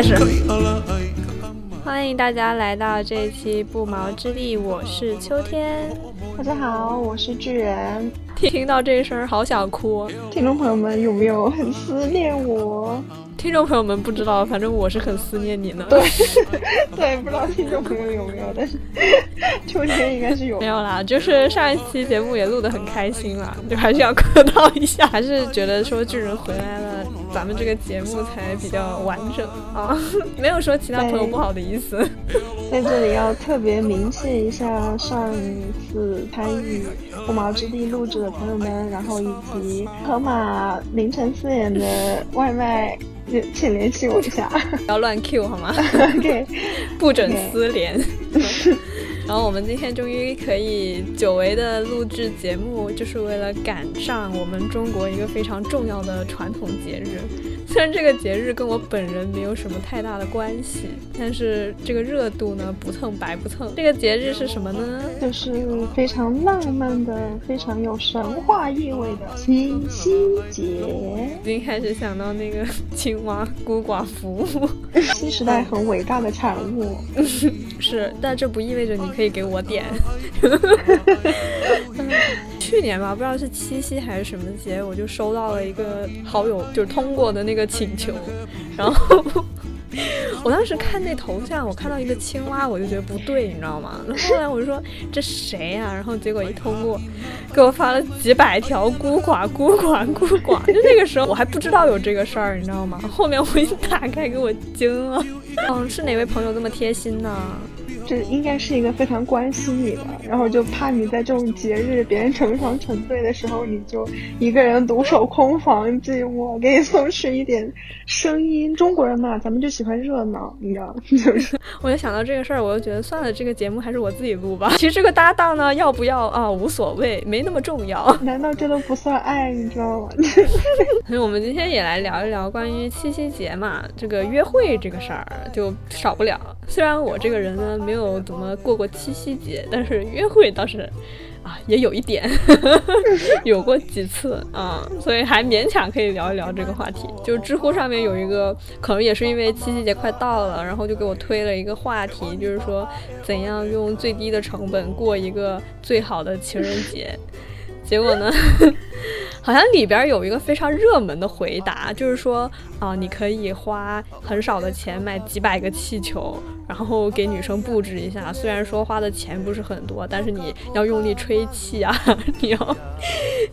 开始。欢迎大家来到这一期不毛之地，我是秋天。大家好，我是巨人。听到这一声，好想哭。听众朋友们，有没有很思念我？听众朋友们不知道，反正我是很思念你呢。对，对，不知道听众朋友有没有，但是秋天应该是有。没有啦，就是上一期节目也录得很开心了，就还是要客套一下，还是觉得说巨人回来了，咱们这个节目才比较完整啊，没有说其他朋友不好的意思。在这里要特别明谢一下上一次参与不毛之地录制的朋友们，然后以及河马凌晨四点的外卖。请联系我一下，不 要乱 Q 好吗？OK，不准私联。然后我们今天终于可以久违的录制节目，就是为了赶上我们中国一个非常重要的传统节日。虽然这个节日跟我本人没有什么太大的关系，但是这个热度呢不蹭白不蹭。这个节日是什么呢？就是非常浪漫的、非常有神话意味的七夕节。已经开始想到那个 青蛙孤寡妇，新时代很伟大的产物。是，但这不意味着你可以给我点。去年吧，不知道是七夕还是什么节，我就收到了一个好友就是通过的那个请求，然后我当时看那头像，我看到一个青蛙，我就觉得不对，你知道吗？后来我就说这谁呀？然后结果一通过，给我发了几百条孤寡孤寡孤寡，就那个时候我还不知道有这个事儿，你知道吗？后面我一打开，给我惊了。嗯，是哪位朋友这么贴心呢？这应该是一个非常关心你的，然后就怕你在这种节日别人成双成对的时候，你就一个人独守空房寂寞，给你送去一点声音。中国人嘛，咱们就喜欢热闹，你知道吗？就是。我就想到这个事儿，我就觉得算了，这个节目还是我自己录吧。其实这个搭档呢，要不要啊，无所谓，没那么重要。难道这都不算爱，你知道吗？所以我们今天也来聊一聊关于七夕节嘛，这个约会这个事儿就少不了。虽然我这个人呢，没有。有怎么过过七夕节？但是约会倒是，啊，也有一点，有过几次啊，所以还勉强可以聊一聊这个话题。就知乎上面有一个，可能也是因为七夕节快到了，然后就给我推了一个话题，就是说怎样用最低的成本过一个最好的情人节。结果呢？好像里边有一个非常热门的回答，就是说啊，你可以花很少的钱买几百个气球，然后给女生布置一下。虽然说花的钱不是很多，但是你要用力吹气啊，你要，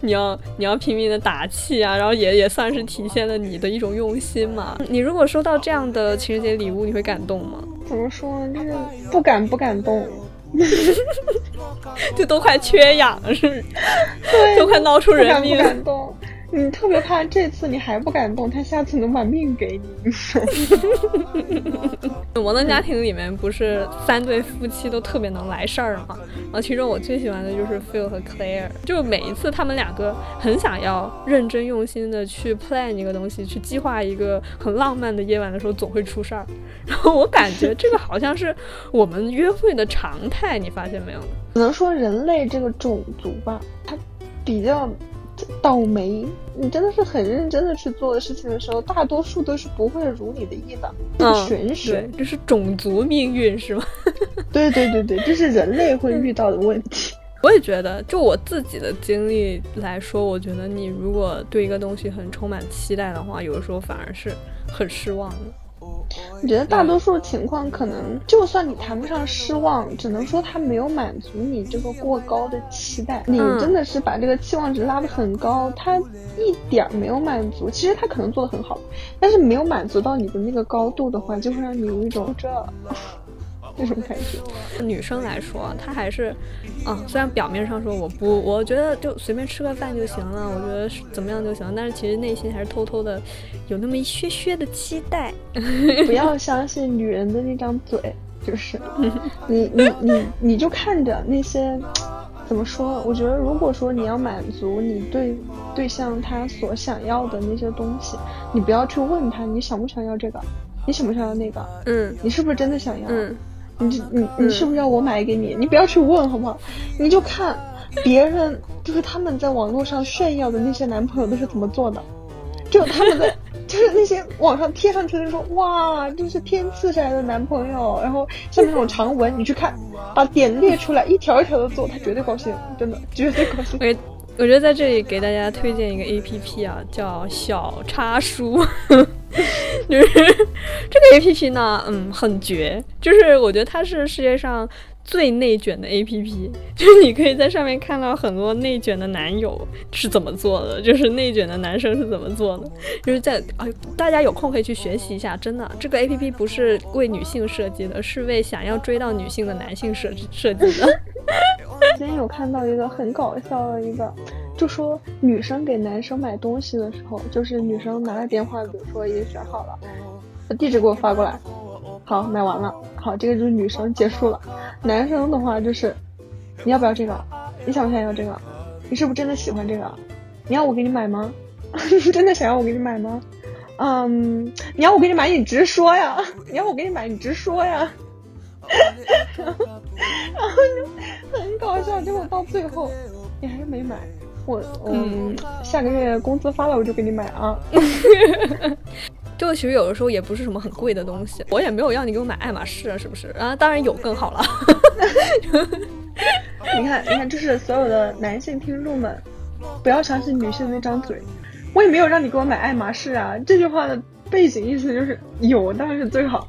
你要，你要拼命的打气啊，然后也也算是体现了你的一种用心嘛。你如果收到这样的情人节礼物，你会感动吗？怎么说呢？就是不敢不敢动。就都快缺氧了，是不是？都快闹出人命。不感动，你特别怕这次你还不敢动，他下次能把命给你。摩登家庭里面不是三对夫妻都特别能来事儿吗？然后其中我最喜欢的就是 Phil 和 Claire，就每一次他们两个很想要认真用心的去 plan 一个东西，去计划一个很浪漫的夜晚的时候，总会出事儿。然后我感觉这个好像是我们约会的常态，你发现没有？只能说人类这个种族吧，它比较。倒霉，你真的是很认真的去做的事情的时候，大多数都是不会如你的意的。玄学，这是种族命运是吗？对对对对，这是人类会遇到的问题。我也觉得，就我自己的经历来说，我觉得你如果对一个东西很充满期待的话，有的时候反而是很失望的。我觉得大多数情况，可能就算你谈不上失望，只能说他没有满足你这个过高的期待。你真的是把这个期望值拉得很高，他一点没有满足。其实他可能做的很好，但是没有满足到你的那个高度的话，就会让你有一种这。这种感觉，女生来说，她还是，啊，虽然表面上说我不，我觉得就随便吃个饭就行了，我觉得怎么样就行，但是其实内心还是偷偷的有那么一些些的期待。不要相信女人的那张嘴，就是 你你你你就看着那些，怎么说？我觉得如果说你要满足你对对象他所想要的那些东西，你不要去问他你想不想要这个，你想不想要那个，嗯，你是不是真的想要？嗯。你你你是不是要我买给你？你不要去问好不好？你就看别人，就是他们在网络上炫耀的那些男朋友都是怎么做的，就他们在 就是那些网上贴上去的说哇，就是天赐下来的男朋友，然后下面那种长文，你去看，把点列出来，一条一条的做，他绝对高兴，真的绝对高兴。我觉得在这里给大家推荐一个 A P P 啊，叫小叉叔，就是这个 A P P 呢，嗯，很绝，就是我觉得它是世界上。最内卷的 A P P，就是你可以在上面看到很多内卷的男友是怎么做的，就是内卷的男生是怎么做的，就是在啊，大家有空可以去学习一下。真的，这个 A P P 不是为女性设计的，是为想要追到女性的男性设设计的。今天有看到一个很搞笑的一个，就说女生给男生买东西的时候，就是女生拿了电话，比如说已经选好了，把地址给我发过来。好，买完了。好，这个就是女生结束了。男生的话就是，你要不要这个？你想不想要这个？你是不是真的喜欢这个？你要我给你买吗？真的想要我给你买吗？嗯，你要我给你买，你直说呀！你要我给你买，你直说呀！然后，然后就很搞笑，结果到最后你还是没买。我，嗯，下个月工资发了我就给你买啊。就 其实有的时候也不是什么很贵的东西，我也没有要你给我买爱马仕啊，是不是？啊，当然有更好了。你看，你看，就是所有的男性听众们，不要相信女性那张嘴。我也没有让你给我买爱马仕啊，这句话的背景意思就是有当然是最好。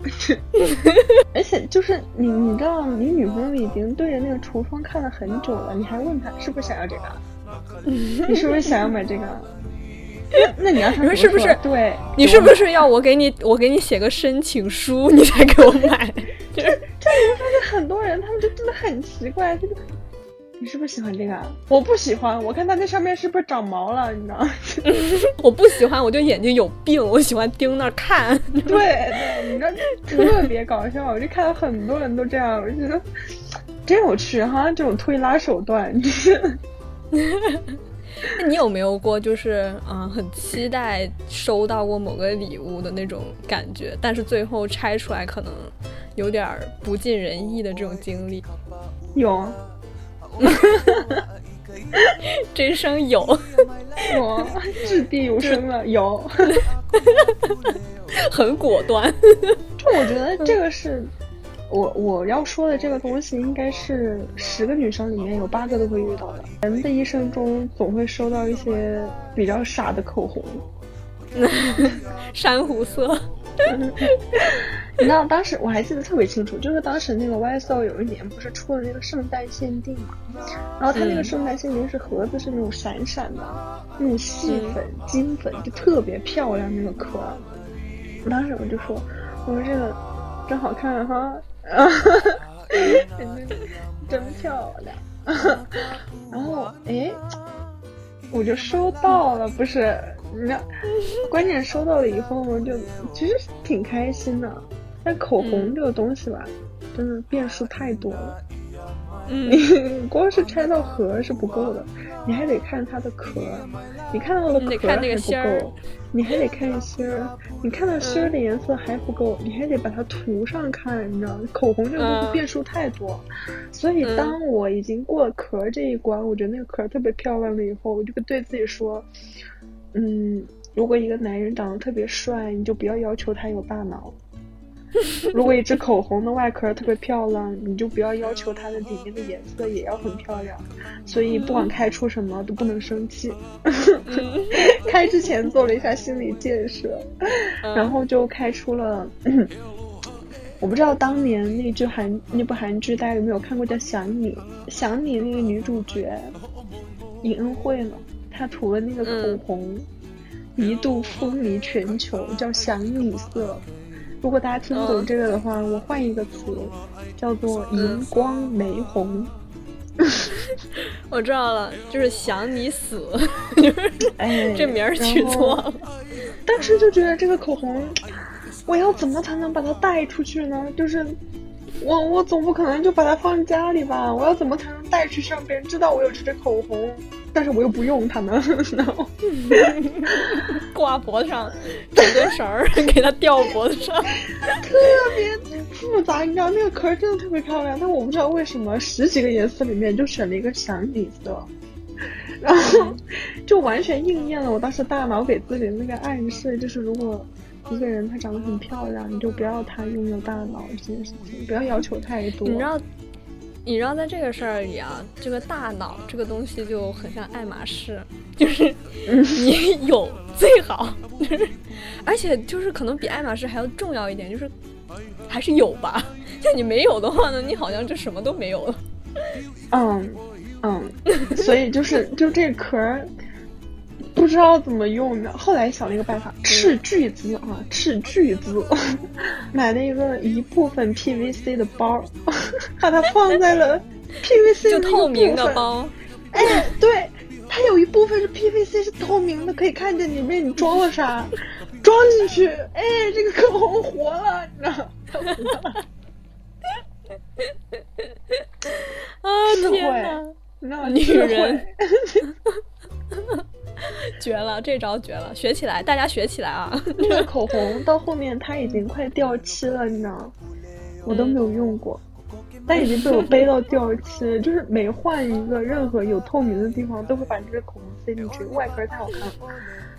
而且就是你，你知道，你女朋友已经对着那个橱窗看了很久了，你还问她是不是想要这个？你是不是想要买这个？那你要说是不是？对，你是不是要我给你，我给你写个申请书，你才给我买？就是，这里面发现很多人，他们就真的很奇怪。这个，你是不是喜欢这个？我不喜欢，我看它那上面是不是长毛了？你知道？我不喜欢，我就眼睛有病，我喜欢盯那儿看。对对，你知道特别搞笑，我就看到很多人都这样，我觉得真有趣哈，这种推拉手段。那 你有没有过就是嗯很期待收到过某个礼物的那种感觉，但是最后拆出来可能有点不尽人意的这种经历？有，真声有，我掷地有声了，有，很果断。就我觉得这个是。我我要说的这个东西，应该是十个女生里面有八个都会遇到的。人的一生中总会收到一些比较傻的口红，珊瑚色。你知道当时我还记得特别清楚，就是当时那个 YSL 有一年不是出了那个圣诞限定嘛，然后它那个圣诞限定是盒子是那种闪闪的，那种细粉金粉，就特别漂亮那个壳。我当时我就说，我说这个真好看哈。啊，真漂亮。然后，哎，我就收到了，不是？那关键收到了以后，我就其实挺开心的。但口红这个东西吧，真的变数太多了。你 光是拆到盒是不够的，你还得看它的壳。你看到了壳还不够，你还得看芯儿。你看到芯儿的颜色还不够，你还得把它涂上看。你知道，口红这个东西变数太多。所以当我已经过了壳这一关，我觉得那个壳特别漂亮了以后，我就对自己说，嗯，如果一个男人长得特别帅，你就不要要求他有大脑。如果一支口红的外壳特别漂亮，你就不要要求它的里面的颜色也要很漂亮。所以不管开出什么都不能生气。开之前做了一下心理建设，然后就开出了。我不知道当年那剧韩那部韩剧大家有没有看过，叫《想你》。想你那个女主角尹恩惠呢，她涂了那个口红，一度风靡全球，叫想你色。如果大家听不懂这个的话，我换一个词，叫做荧光玫红。我知道了，就是想你死，就 是哎，这名儿取错了。当时就觉得这个口红，我要怎么才能把它带出去呢？就是我我总不可能就把它放家里吧？我要怎么才能带去，让别人知道我有这支口红？但是我又不用它呢，然后 挂脖子上，整根绳儿给它吊脖子上，特别复杂。你知道那个壳真的特别漂亮，但我不知道为什么十几个颜色里面就选了一个闪底色。然后就完全应验了我当时大脑给自己的那个暗示，就是如果一个人她长得很漂亮，你就不要她拥有大脑这件事情，不要要求太多。你知道，你知道在这个事儿里啊，这个大脑这个东西就很像爱马仕，就是 你有最好，就是而且就是可能比爱马仕还要重要一点，就是还是有吧。就你没有的话呢，你好像就什么都没有了。嗯嗯，所以就是就这壳儿不知道怎么用的，后来想了一个办法，斥巨资啊，斥巨资。买了一个一部分 PVC 的包，把它放在了 PVC 就透明的包。哎，对，它有一部分是 PVC 是透明的，可以看见里面你装了啥，装进去，哎，这个口红活了，你知道吗？啊天哪！女人，绝了，这招绝了，学起来，大家学起来啊！那个口红到后面它已经快掉漆了，你知道我都没有用过，但已经被我背到掉漆，就是每换一个任何有透明的地方，都会把这个口红塞进去，外壳太好看了，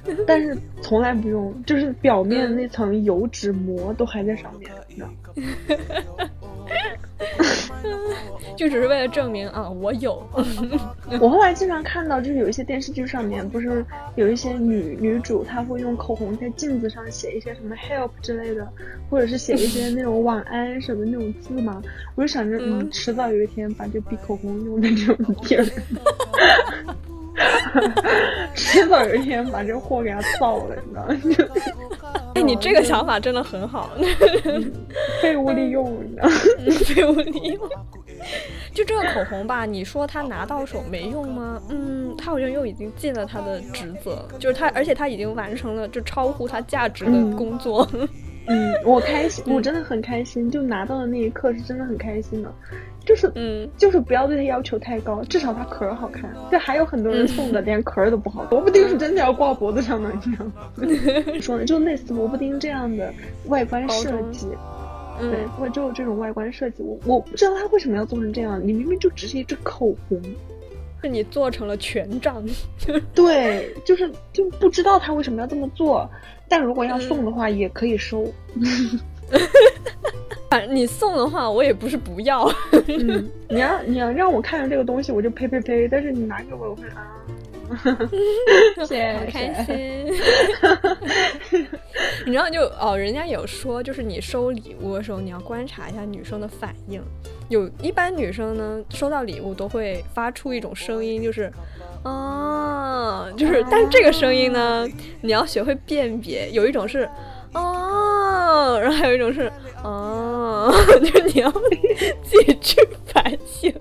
但是从来不用，就是表面那层油脂膜都还在上面，你知道。就只是为了证明啊，我有。我后来经常看到，就是有一些电视剧上面，不是有一些女女主，她会用口红在镜子上写一些什么 help 之类的，或者是写一些那种晚安什么那种字嘛。我就想着，嗯，迟早有一天把这笔口红用在这种地儿。迟早有一天把这货给他造了，你知道吗？哎，你这个想法真的很好，废物利用，你知道吗？废物利用。就这个口红吧，你说他拿到手没用吗？嗯，他好像又已经尽了他的职责，就是他，而且他已经完成了就超乎他价值的工作。嗯，我开心，我真的很开心，就拿到的那一刻是真的很开心的。就是，嗯，就是不要对它要求太高，至少它壳儿好看。这还有很多人送的连壳儿都不好，萝卜丁是真的要挂脖子上的，你知道吗？说呢，就类似萝卜丁这样的外观设计，对，我就这种外观设计，我我不知道他为什么要做成这样。你明明就只是一支口红，是你做成了权杖。对，就是就不知道他为什么要这么做。但如果要送的话，也可以收。反 正你送的话，我也不是不要。嗯，你要你要让我看到这个东西，我就呸呸呸。但是你拿给我，我会啊，谢好开心。你知道就哦，人家有说，就是你收礼物的时候，你要观察一下女生的反应。有一般女生呢，收到礼物都会发出一种声音，就是啊，就是，但是这个声音呢，你要学会辨别。有一种是哦，然后还有一种是哦。就是你要自己去反省，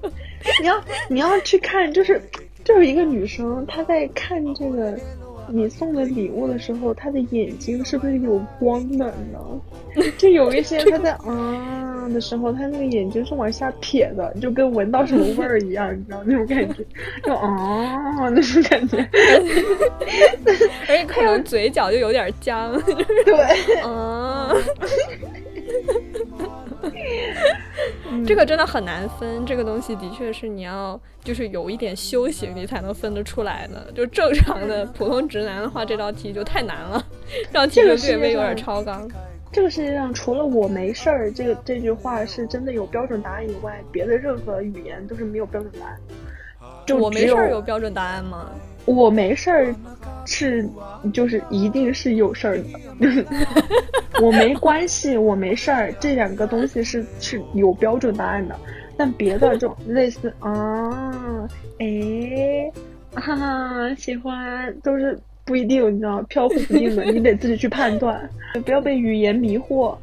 你要你要去看，就是就是一个女生，她在看这个你送的礼物的时候，她的眼睛是不是有光的呢？就有一些她在啊的时候，她那个眼睛是往下撇的，就跟闻到什么味儿一样，你知道那种感觉，就啊那种感觉，而且可能嘴角就有点僵，对啊。这个真的很难分，这个东西的确是你要就是有一点修行，你才能分得出来的。就正常的普通直男的话，这道题就太难了，这道题略微有点超纲。这个世界上除了我没事儿这个这句话是真的有标准答案以外，别的任何语言都是没有标准答案。就我没事儿有标准答案吗？我没事儿，是就是一定是有事儿的。我没关系，我没事儿，这两个东西是是有标准答案的。但别的这种类似啊，哎，哈哈，喜欢都是。不一定，你知道，飘忽不定的，你得自己去判断，不要被语言迷惑。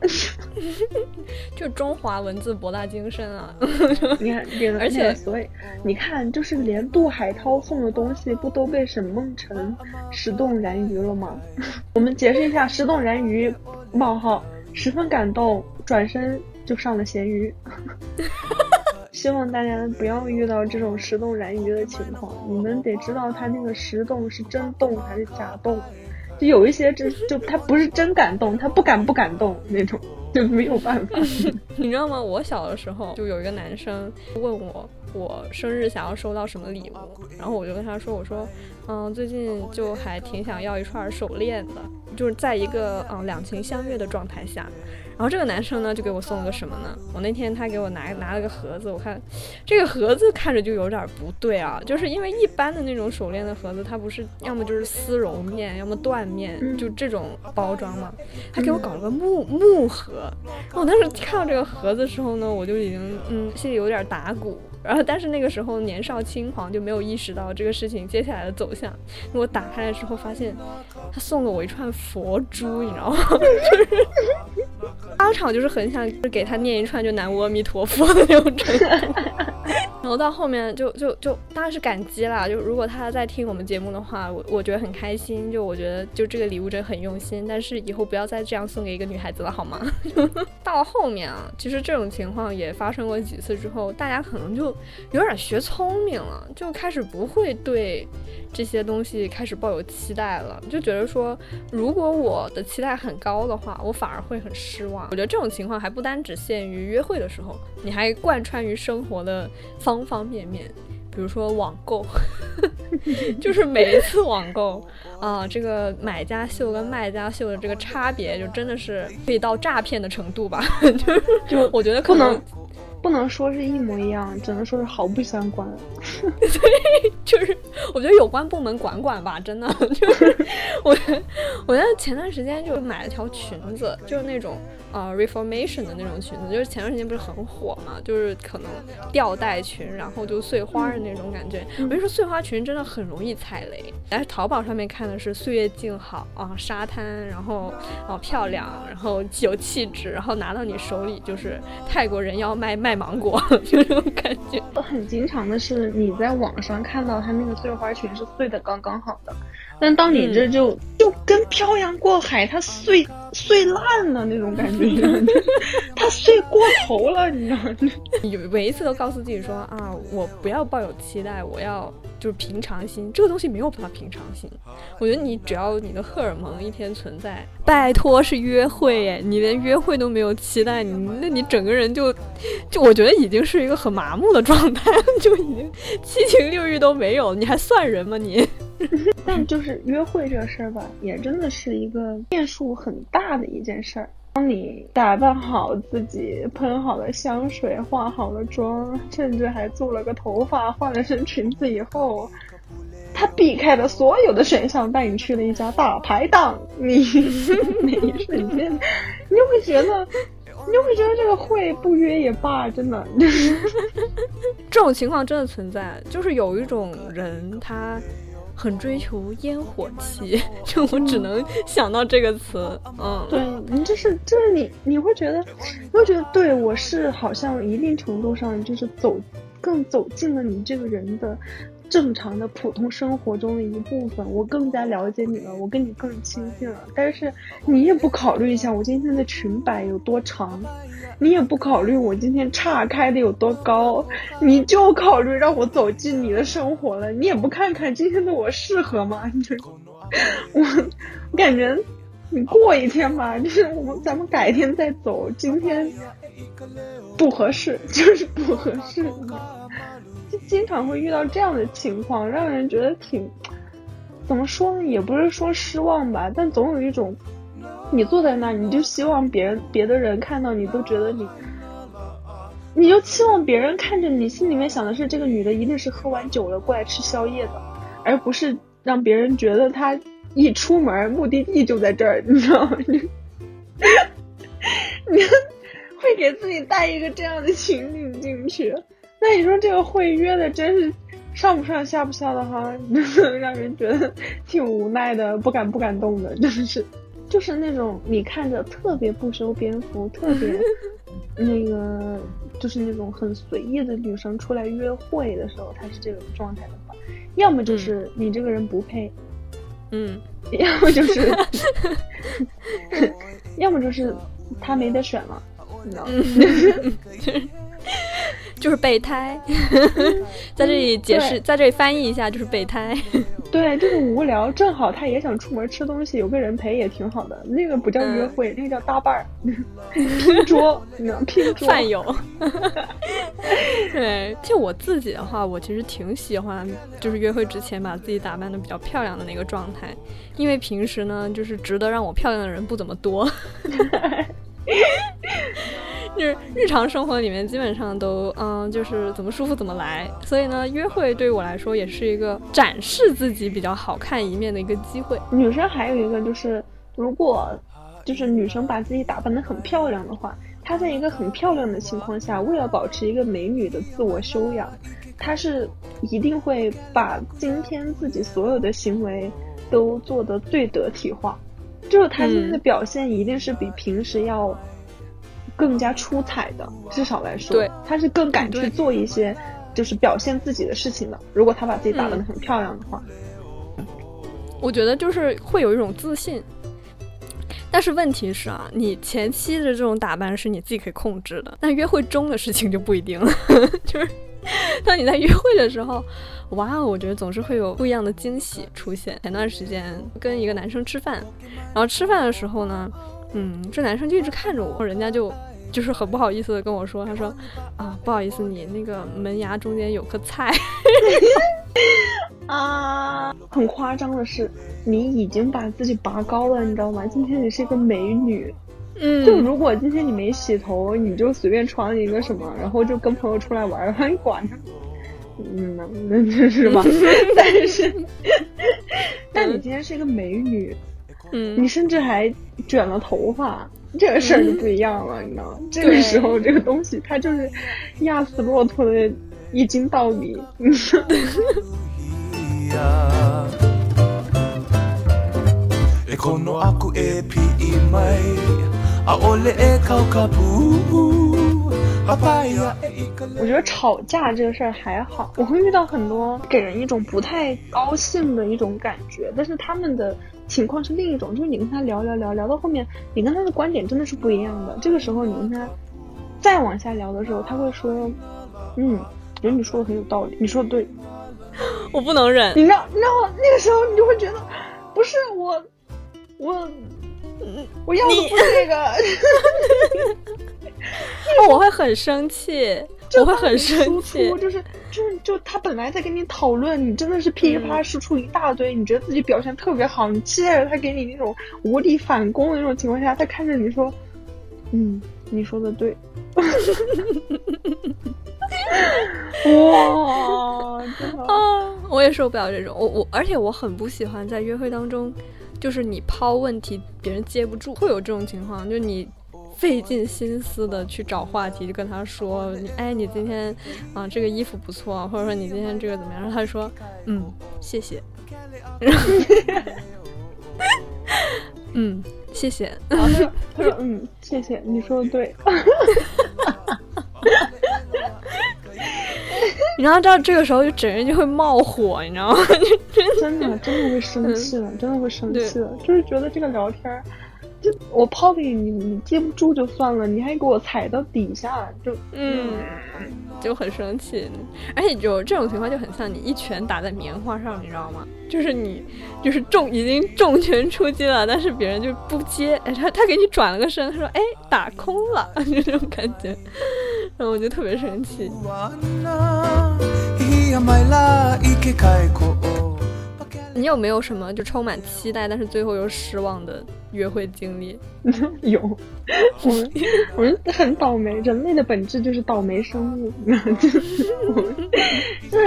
就中华文字博大精深啊！你看，而且所以你看，就是连杜海涛送的东西，不都被沈梦辰石动燃鱼了吗？我们解释一下，石动燃鱼冒号，十分感动，转身就上了咸鱼。希望大家不要遇到这种石动燃鱼的情况。你们得知道，它那个石动是真动还是假动，就有一些就就他不是真感动，他不敢不敢动那种，就没有办法。你知道吗？我小的时候就有一个男生问我，我生日想要收到什么礼物，然后我就跟他说，我说，嗯，最近就还挺想要一串手链的，就是在一个嗯两情相悦的状态下。然后这个男生呢，就给我送了个什么呢？我那天他给我拿拿了个盒子，我看这个盒子看着就有点不对啊，就是因为一般的那种手链的盒子，它不是要么就是丝绒面，要么缎面，就这种包装嘛。他给我搞了个木木盒，我当时看到这个盒子的时候呢，我就已经嗯心里有点打鼓。然后但是那个时候年少轻狂，就没有意识到这个事情接下来的走向。我打开了之后，发现他送了我一串佛珠，你知道吗？就 是当场就是很想给他念一串就南无阿弥陀佛的那种程度。然后到后面就就就当然是感激啦，就如果他在听我们节目的话，我我觉得很开心。就我觉得就这个礼物真的很用心，但是以后不要再这样送给一个女孩子了，好吗？到后面啊，其实这种情况也发生过几次之后，大家可能就有点学聪明了，就开始不会对这些东西开始抱有期待了，就觉得说如果我的期待很高的话，我反而会很失望。我觉得这种情况还不单只限于约会的时候，你还贯穿于生活的方方方面面，比如说网购，就是每一次网购啊，这个买家秀跟卖家秀的这个差别，就真的是可以到诈骗的程度吧？就是就我觉得可能不能说是一模一样，只能说是毫不相关。对，就是我觉得有关部门管管吧，真的 就是我，我觉得前段时间就买了条裙子，就是那种。呃，reformation 的那种裙子，就是前段时间不是很火嘛，就是可能吊带裙，然后就碎花的那种感觉。我跟你说，碎花裙真的很容易踩雷。但是淘宝上面看的是岁月静好啊，沙滩，然后哦漂亮，然后有气质，然后拿到你手里就是泰国人妖卖卖芒果，就这种感觉。很经常的是你在网上看到它那个碎花裙是碎的刚刚好的。但到你这就就跟漂洋过海，它碎碎烂了那种感觉，它碎过头了，你知道吗？你每一次都告诉自己说啊，我不要抱有期待，我要就是平常心。这个东西没有办法平常心。我觉得你只要你的荷尔蒙一天存在，拜托是约会哎，你连约会都没有期待，你那你整个人就就我觉得已经是一个很麻木的状态，就已经七情六欲都没有，你还算人吗你？但就是约会这事儿吧，也真的是一个变数很大大的一件事儿。当你打扮好自己，喷好了香水，化好了妆，甚至还做了个头发，换了身裙子以后，他避开了所有的选项，带你去了一家大排档。你 那一瞬间，你就会觉得，你就会觉得这个会不约也罢，真的。这种情况真的存在，就是有一种人他。很追求烟火气，就我只能想到这个词。嗯，对你就是就是你你会觉得，你会觉得对我是好像一定程度上就是走更走进了你这个人的。正常的普通生活中的一部分，我更加了解你了，我跟你更亲近了。但是你也不考虑一下我今天的裙摆有多长，你也不考虑我今天岔开的有多高，你就考虑让我走进你的生活了。你也不看看今天的我适合吗？我我感觉你过一天吧，就是我们咱们改天再走，今天不合适，就是不合适。就经常会遇到这样的情况，让人觉得挺怎么说呢？也不是说失望吧，但总有一种，你坐在那，你就希望别人别的人看到你都觉得你，你就期望别人看着你，心里面想的是这个女的一定是喝完酒了过来吃宵夜的，而不是让别人觉得她一出门目的地就在这儿，你知道吗？你会给自己带一个这样的情景进去。那你说这个会约的真是上不上下不下的哈，让人觉得挺无奈的，不敢不敢动的，真是，就是那种你看着特别不修边幅，特别 那个，就是那种很随意的女生出来约会的时候，她是这种状态的话，要么就是你这个人不配，嗯，要么就是，要么就是他没得选了，你知道吗？就是备胎，在这里解释，在这里翻译一下，就是备胎。对，就是无聊，正好他也想出门吃东西，有个人陪也挺好的。那个不叫约会，那个叫搭伴儿，拼桌，你知道拼桌饭友。对，就我自己的话，我其实挺喜欢，就是约会之前把自己打扮的比较漂亮的那个状态，因为平时呢，就是值得让我漂亮的人不怎么多。就是日常生活里面基本上都嗯，就是怎么舒服怎么来，所以呢，约会对于我来说也是一个展示自己比较好看一面的一个机会。女生还有一个就是，如果就是女生把自己打扮的很漂亮的话，她在一个很漂亮的情况下，为了保持一个美女的自我修养，她是一定会把今天自己所有的行为都做得最得体化，就是她今天的表现一定是比平时要。更加出彩的，至少来说，对，他是更敢去做一些，就是表现自己的事情的。如果他把自己打扮的很漂亮的话，我觉得就是会有一种自信。但是问题是啊，你前期的这种打扮是你自己可以控制的，但约会中的事情就不一定了。就是当你在约会的时候，哇，我觉得总是会有不一样的惊喜出现。前段时间跟一个男生吃饭，然后吃饭的时候呢。嗯，这男生就一直看着我，人家就就是很不好意思的跟我说，他说啊，不好意思，你那个门牙中间有颗菜。啊，很夸张的是，你已经把自己拔高了，你知道吗？今天你是一个美女，嗯，就如果今天你没洗头，你就随便穿一个什么，然后就跟朋友出来玩，你管他？嗯，那 那是吧？但是，但你今天是一个美女。嗯，你甚至还卷了头发，这个事儿就不一样了，你知道吗？这个时候，这个东西它就是压死骆驼的一斤稻米。我觉得吵架这个事儿还好，我会遇到很多给人一种不太高兴的一种感觉，但是他们的。情况是另一种，就是你跟他聊聊聊聊到后面，你跟他的观点真的是不一样的。这个时候你跟他再往下聊的时候，他会说：“嗯，觉得你说的很有道理，你说的对。”我不能忍，你知道，你知道吗？那个时候你就会觉得，不是我，我，我要的不是这个，我会很生气。我会很生气，就是就是就他本来在跟你讨论，你真的是噼里啪啦输出一大堆，你觉得自己表现特别好，你期待着他给你那种无力反攻的那种情况下，他看着你说，嗯，你说的对，哇，真的啊，我也受不了这种，我我而且我很不喜欢在约会当中，就是你抛问题别人接不住，会有这种情况，就你。费尽心思的去找话题，就跟他说：“你哎，你今天啊，这个衣服不错，或者说你今天这个怎么样？”然后他说：“嗯，谢谢。”嗯，谢谢。他说：“嗯，谢谢，你说的对。”你知道，到这个时候就整人就会冒火，你知道吗？真的，真的会生气了，真的会生气了，就是觉得这个聊天。我抛给你，你接不住就算了，你还给我踩到底下，就嗯，就很生气。而且就这种情况就很像你一拳打在棉花上，你知道吗？就是你就是重已经重拳出击了，但是别人就不接，哎，他他给你转了个身，他说哎打空了，就这种感觉，然后我就特别生气。你有没有什么就充满期待，但是最后又失望的约会经历？有，我们我们很倒霉。人类的本质就是倒霉生物。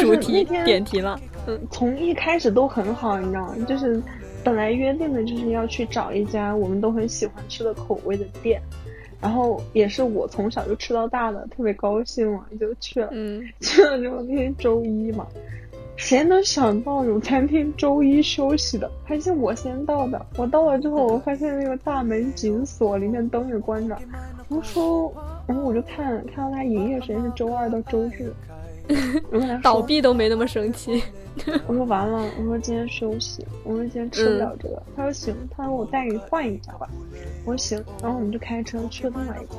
主题点题了。嗯，从一开始都很好，你知道吗？就是本来约定的就是要去找一家我们都很喜欢吃的口味的店，然后也是我从小就吃到大的，特别高兴嘛，就去了。嗯，去了之后那天周一嘛。谁能想到有餐厅周一休息的？还是我先到的。我到了之后，我发现那个大门紧锁，里面灯也关着。我说，然后我就看看到他营业时间是周二到周日。倒闭都没那么生气。我说完了，我说今天休息，我说今天吃不了这个。他说行，他说我带你换一家吧。我说行，然后我们就开车去了另外一家。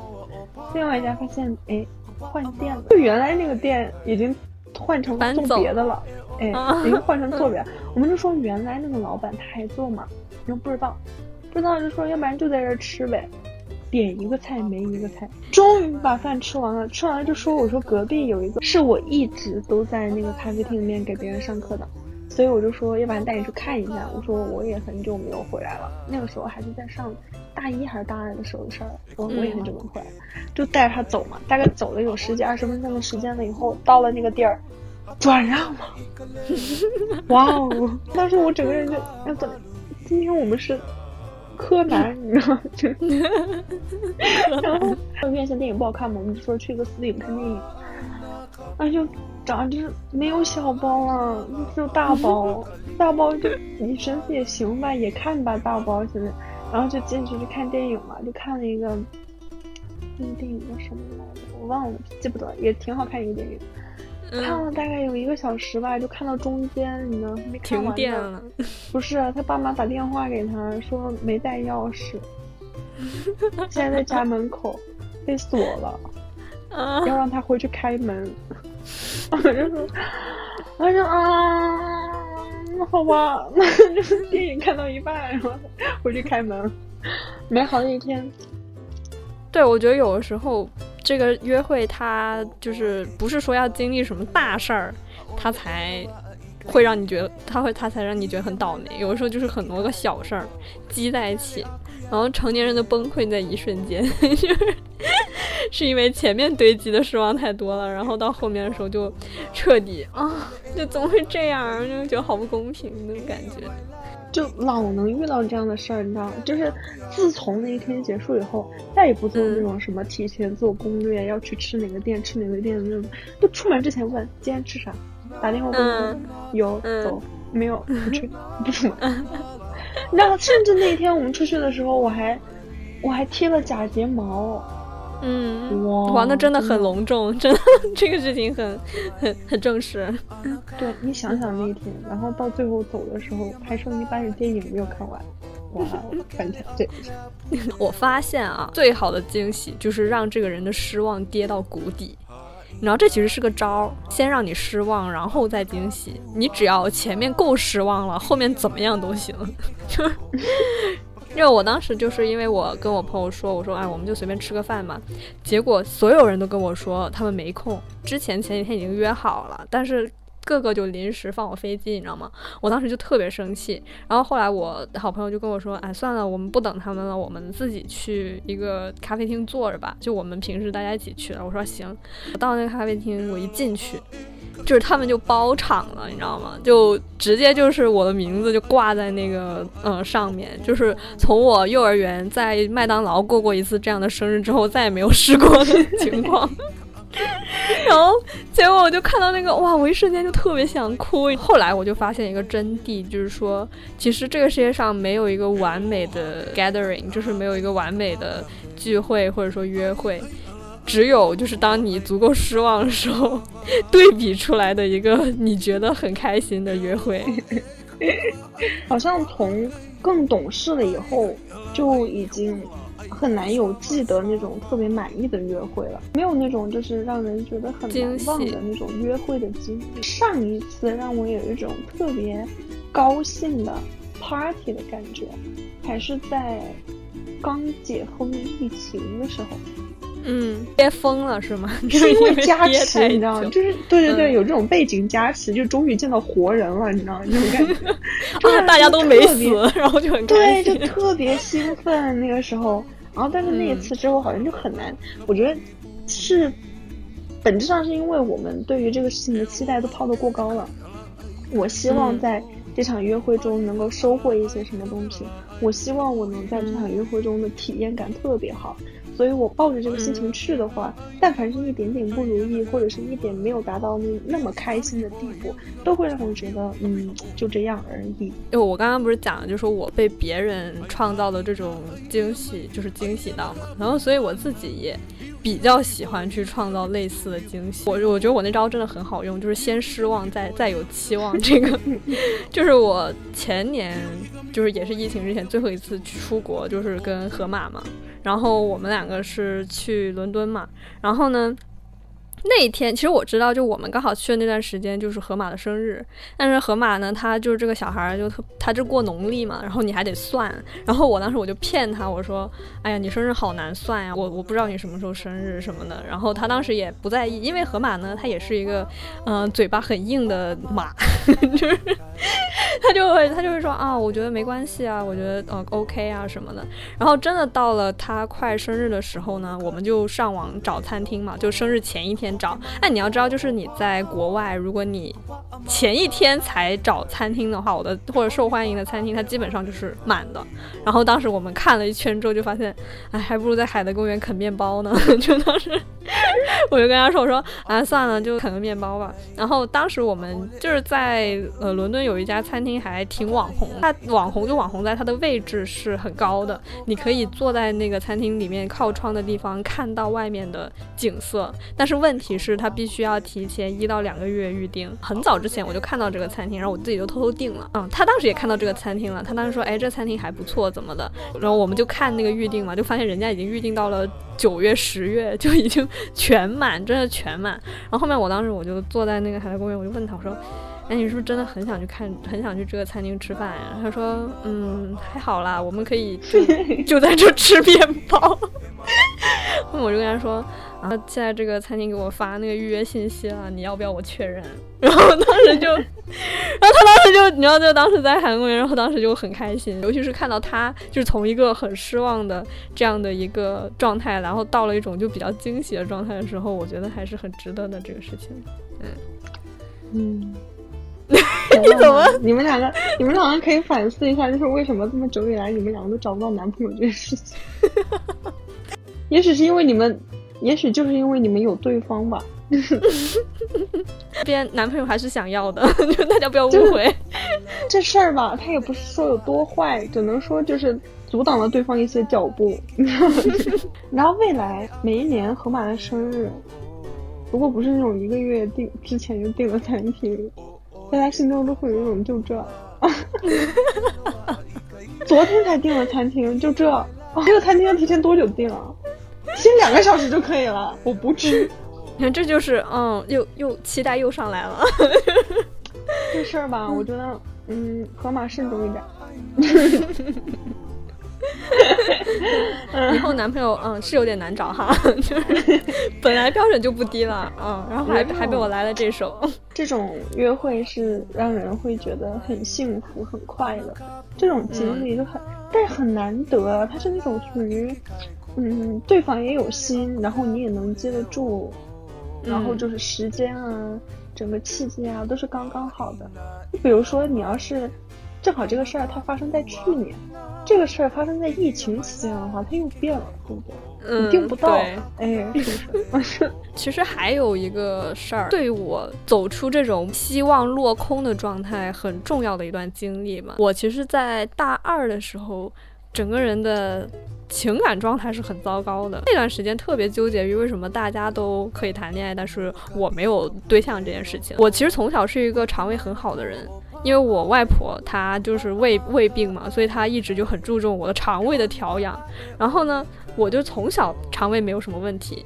另外一家发现，哎。换店了，就原来那个店已经换成做别的了，哎，一个换成 做别。我们就说原来那个老板他还做吗？说不知道，不知道就说要不然就在这吃呗。点一个菜没一个菜，终于把饭吃完了。吃完了就说：“我说隔壁有一个是我一直都在那个咖啡厅里面给别人上课的，所以我就说要不然带你去看一下。我说我也很久没有回来了，那个时候还是在上大一还是大二的时候的事儿。我我也很久没回来了，就带着他走嘛。大概走了有十几二十分钟的时间了以后，到了那个地儿，转让吗。哇哦！当时我整个人就要怎么？今天我们是。”柯南，你知道吗？然后院线电影不好看嘛，我们就说去一个私影看电影。那就长就是没有小包啊，只有大包。大包就你身子也行吧，也看吧，大包现在。然后就进去去看电影嘛，就看了一个那个电影叫什么来着？我忘了，记不得，也挺好看一个电影。看了大概有一个小时吧，就看到中间，你呢没看完。停电了。不是，他爸妈打电话给他说没带钥匙，现在在家 门口被锁了，要让他回去开门。我就说，我说啊，那好吧，那 就是电影看到一半，然后回去开门。美好的一天。对，我觉得有的时候。这个约会，他就是不是说要经历什么大事儿，他才会让你觉得他会他才让你觉得很倒霉。有的时候就是很多个小事儿积在一起，然后成年人的崩溃在一瞬间，就是是因为前面堆积的失望太多了，然后到后面的时候就彻底啊，就怎么会这样，就觉得好不公平那种感觉。就老能遇到这样的事儿，你知道吗？就是自从那一天结束以后，再也不做那种什么提前做攻略，要去吃哪个店，吃哪个店的那种。就出门之前问今天吃啥，打电话问有走没有不去不出门。然后甚至那一天我们出去的时候，我还我还贴了假睫毛。嗯，玩的真的很隆重，真的这个事情很很很正式。对你想想那一天，然后到最后走的时候，还剩一半的电影没有看完，哇，反正对。我发现啊，最好的惊喜就是让这个人的失望跌到谷底。然后这其实是个招儿，先让你失望，然后再惊喜。你只要前面够失望了，后面怎么样都行。就。因为我当时就是因为我跟我朋友说，我说哎，我们就随便吃个饭嘛。结果所有人都跟我说他们没空，之前前几天已经约好了，但是个个就临时放我飞机，你知道吗？我当时就特别生气。然后后来我好朋友就跟我说，哎，算了，我们不等他们了，我们自己去一个咖啡厅坐着吧，就我们平时大家一起去的。我说行。我到那个咖啡厅，我一进去。就是他们就包场了，你知道吗？就直接就是我的名字就挂在那个嗯上面。就是从我幼儿园在麦当劳过过一次这样的生日之后，再也没有试过的 情况。然后结果我就看到那个哇，我一瞬间就特别想哭。后来我就发现一个真谛，就是说，其实这个世界上没有一个完美的 gathering，就是没有一个完美的聚会或者说约会。只有就是当你足够失望的时候，对比出来的一个你觉得很开心的约会，好像从更懂事了以后，就已经很难有记得那种特别满意的约会了，没有那种就是让人觉得很难忘的那种约会的经历。上一次让我有一种特别高兴的 party 的感觉，还是在刚解封疫情的时候。嗯，憋疯了是吗？是因为加持，你知道吗？就是对对对，有这种背景加持，就终于见到活人了，你知道吗？那种感觉，就是，大家都没死，然后就很对，就特别兴奋那个时候。然后，但是那一次之后好像就很难。我觉得是本质上是因为我们对于这个事情的期待都抛得过高了。我希望在这场约会中能够收获一些什么东西，我希望我能在这场约会中的体验感特别好。所以我抱着这个心情去的话，但凡是一点点不如意，或者是一点没有达到那那么开心的地步，都会让我觉得，嗯，就这样而已。因为我刚刚不是讲了，就说我被别人创造的这种惊喜，就是惊喜到嘛。然后，所以我自己也比较喜欢去创造类似的惊喜。我我觉得我那招真的很好用，就是先失望，再再有期望。这个 就是我前年，就是也是疫情之前最后一次出国，就是跟河马嘛。然后我们两个是去伦敦嘛，然后呢，那一天，其实我知道，就我们刚好去的那段时间就是河马的生日。但是河马呢，他就是这个小孩儿，就特他这过农历嘛，然后你还得算。然后我当时我就骗他，我说：“哎呀，你生日好难算呀，我我不知道你什么时候生日什么的。”然后他当时也不在意，因为河马呢，他也是一个嗯嘴巴很硬的马，就是他就会他就会说啊，我觉得没关系啊，我觉得呃 OK 啊什么的。然后真的到了他快生日的时候呢，我们就上网找餐厅嘛，就生日前一天找。哎，你要知道，就是你在国外，如果你前一天才找餐厅的话，我的或者受欢迎的餐厅，它基本上就是满的。然后当时我们看了一圈之后，就发现，哎，还不如在海德公园啃面包呢。就当时我就跟他说，我说，啊，算了，就啃个面包吧。然后当时我们就是在呃伦敦有一家餐厅还挺网红，它网红就网红在它的位置是很高的，你可以坐在那个餐厅里面靠窗的地方看到外面的景色。但是问题是，它必须要提前一到两个月预定。很早之前我就看到这个餐厅，然后我自己就偷偷订了。嗯，他当时也看到这个餐厅了，他当时说，哎，这餐厅还不错，怎么的？然后我们就看那个预定嘛，就发现人家已经预定到了九月、十月，就已经全满，真的全满。然后后面我当时我就坐在那个海德公园，我就问他，我说，哎，你是不是真的很想去看，很想去这个餐厅吃饭呀？他说，嗯，还好啦，我们可以就 就在这吃面包。我就跟他说。然后现在这个餐厅给我发那个预约信息了，你要不要我确认？然后当时就，然后他当时就，你知道，就当时在韩国，然后当时就很开心，尤其是看到他就是从一个很失望的这样的一个状态，然后到了一种就比较惊喜的状态的时候，我觉得还是很值得的这个事情。嗯嗯，你怎么？你们两个，你们两个可以反思一下，就是为什么这么久以来你们两个都找不到男朋友这件事情？也许是因为你们。也许就是因为你们有对方吧，边男朋友还是想要的，就大家不要误会。这事儿吧，他也不是说有多坏，只能说就是阻挡了对方一些脚步。然后未来每一年河马的生日，如果不是那种一个月订之前就订了餐厅，在他心中都会有一种就这，昨天才订了餐厅，就这，这个餐厅要提前多久订啊？先两个小时就可以了，我不吃。你看，这就是嗯，又又期待又上来了。这事儿吧，我觉得嗯，河马慎重一点。以后男朋友嗯是有点难找哈，就是本来标准就不低了嗯，然后还还被我来了这手。这种约会是让人会觉得很幸福、很快乐，这种经历就很，但是很难得。它是那种属于。嗯，对方也有心，然后你也能接得住，然后就是时间啊，整个契机啊都是刚刚好的。你比如说，你要是正好这个事儿它发生在去年，这个事儿发生在疫情期间的话，它又变了，对不对？嗯，定不到。哎，其实还有一个事儿，对于我走出这种希望落空的状态很重要的一段经历嘛。我其实，在大二的时候，整个人的。情感状态是很糟糕的，那段时间特别纠结于为什么大家都可以谈恋爱，但是我没有对象这件事情。我其实从小是一个肠胃很好的人，因为我外婆她就是胃胃病嘛，所以她一直就很注重我的肠胃的调养。然后呢，我就从小肠胃没有什么问题，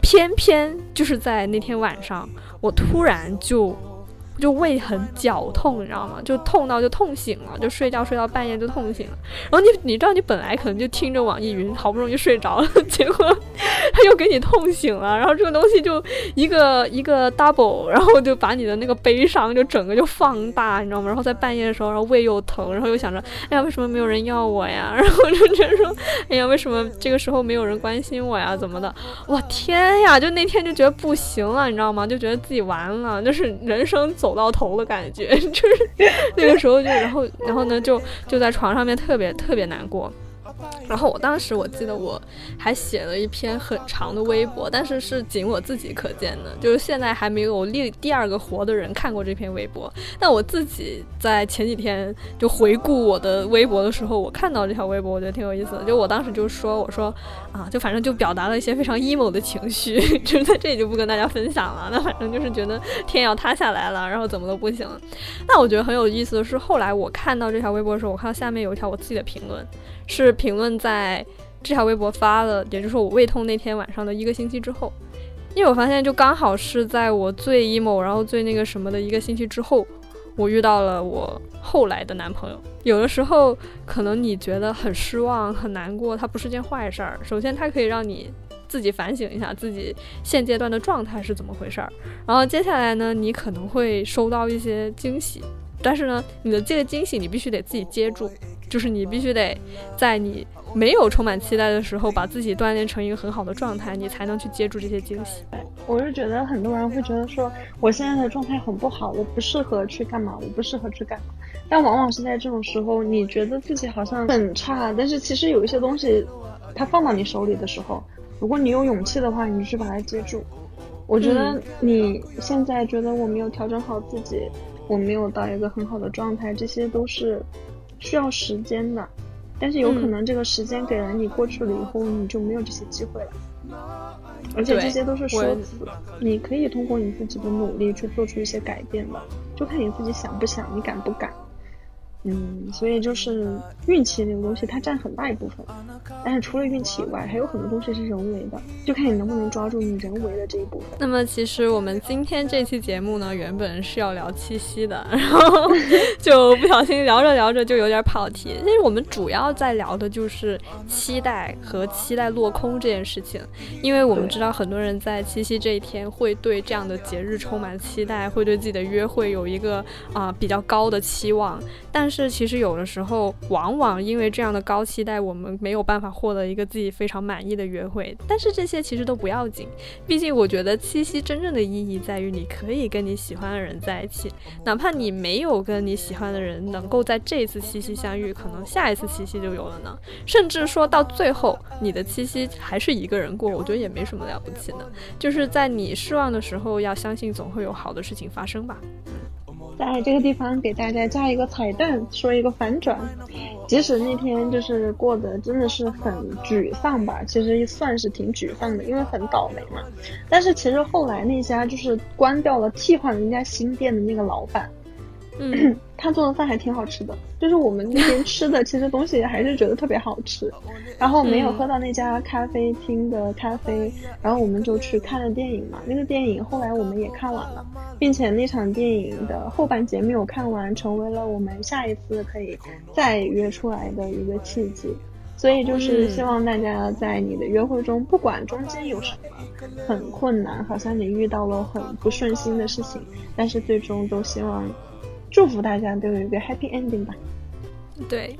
偏偏就是在那天晚上，我突然就。就胃很绞痛，你知道吗？就痛到就痛醒了，就睡觉睡到半夜就痛醒了。然后你你知道，你本来可能就听着网易云，好不容易睡着了，结果他又给你痛醒了。然后这个东西就一个一个 double，然后就把你的那个悲伤就整个就放大，你知道吗？然后在半夜的时候，然后胃又疼，然后又想着，哎呀，为什么没有人要我呀？然后就觉得说，哎呀，为什么这个时候没有人关心我呀？怎么的？我天呀！就那天就觉得不行了，你知道吗？就觉得自己完了，就是人生。走到头的感觉，就是那个时候就，然后，然后呢，就就在床上面特别特别难过。然后我当时我记得我还写了一篇很长的微博，但是是仅我自己可见的，就是现在还没有另第二个活的人看过这篇微博。但我自己在前几天就回顾我的微博的时候，我看到这条微博，我觉得挺有意思的。就我当时就说，我说啊，就反正就表达了一些非常 emo 的情绪，就是在这里就不跟大家分享了。那反正就是觉得天要塌下来了，然后怎么都不行。那我觉得很有意思的是，后来我看到这条微博的时候，我看到下面有一条我自己的评论。是评论在这条微博发了，也就是我胃痛那天晚上的一个星期之后，因为我发现就刚好是在我最 emo，然后最那个什么的一个星期之后，我遇到了我后来的男朋友。有的时候可能你觉得很失望、很难过，它不是件坏事儿。首先，它可以让你自己反省一下自己现阶段的状态是怎么回事儿。然后接下来呢，你可能会收到一些惊喜，但是呢，你的这个惊喜你必须得自己接住，就是你必须得在你。没有充满期待的时候，把自己锻炼成一个很好的状态，你才能去接住这些惊喜。我是觉得很多人会觉得说，我现在的状态很不好，我不适合去干嘛，我不适合去干嘛。但往往是在这种时候，你觉得自己好像很差，但是其实有一些东西，它放到你手里的时候，如果你有勇气的话，你去把它接住。我觉得你现在觉得我没有调整好自己，我没有到一个很好的状态，这些都是需要时间的。但是有可能这个时间给了你过去了以后，你就没有这些机会了。而且这些都是说辞，你可以通过你自己的努力去做出一些改变的，就看你自己想不想，你敢不敢。嗯，所以就是运气这个东西，它占很大一部分。但是除了运气以外，还有很多东西是人为的，就看你能不能抓住你人为的这一部分。那么，其实我们今天这期节目呢，原本是要聊七夕的，然后就不小心聊着聊着就有点跑题。其实我们主要在聊的就是期待和期待落空这件事情，因为我们知道很多人在七夕这一天会对这样的节日充满期待，会对自己的约会有一个啊比较高的期望，但。是，其实有的时候，往往因为这样的高期待，我们没有办法获得一个自己非常满意的约会。但是这些其实都不要紧，毕竟我觉得七夕真正的意义在于你可以跟你喜欢的人在一起，哪怕你没有跟你喜欢的人能够在这一次七夕相遇，可能下一次七夕就有了呢。甚至说到最后，你的七夕还是一个人过，我觉得也没什么了不起的。就是在你失望的时候，要相信总会有好的事情发生吧。嗯在这个地方给大家加一个彩蛋，说一个反转。即使那天就是过得真的是很沮丧吧，其实算是挺沮丧的，因为很倒霉嘛。但是其实后来那家就是关掉了，替换人家新店的那个老板。嗯，他做的饭还挺好吃的，就是我们那边吃的，其实东西还是觉得特别好吃。然后没有喝到那家咖啡厅的咖啡，然后我们就去看了电影嘛。那个电影后来我们也看完了，并且那场电影的后半节没有看完，成为了我们下一次可以再约出来的一个契机。所以就是希望大家在你的约会中，不管中间有什么很困难，好像你遇到了很不顺心的事情，但是最终都希望。祝福大家都有一个 happy ending 吧。对，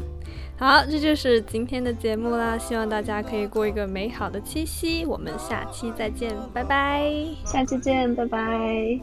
好，这就是今天的节目啦。希望大家可以过一个美好的七夕。我们下期再见，拜拜。下期见，拜拜。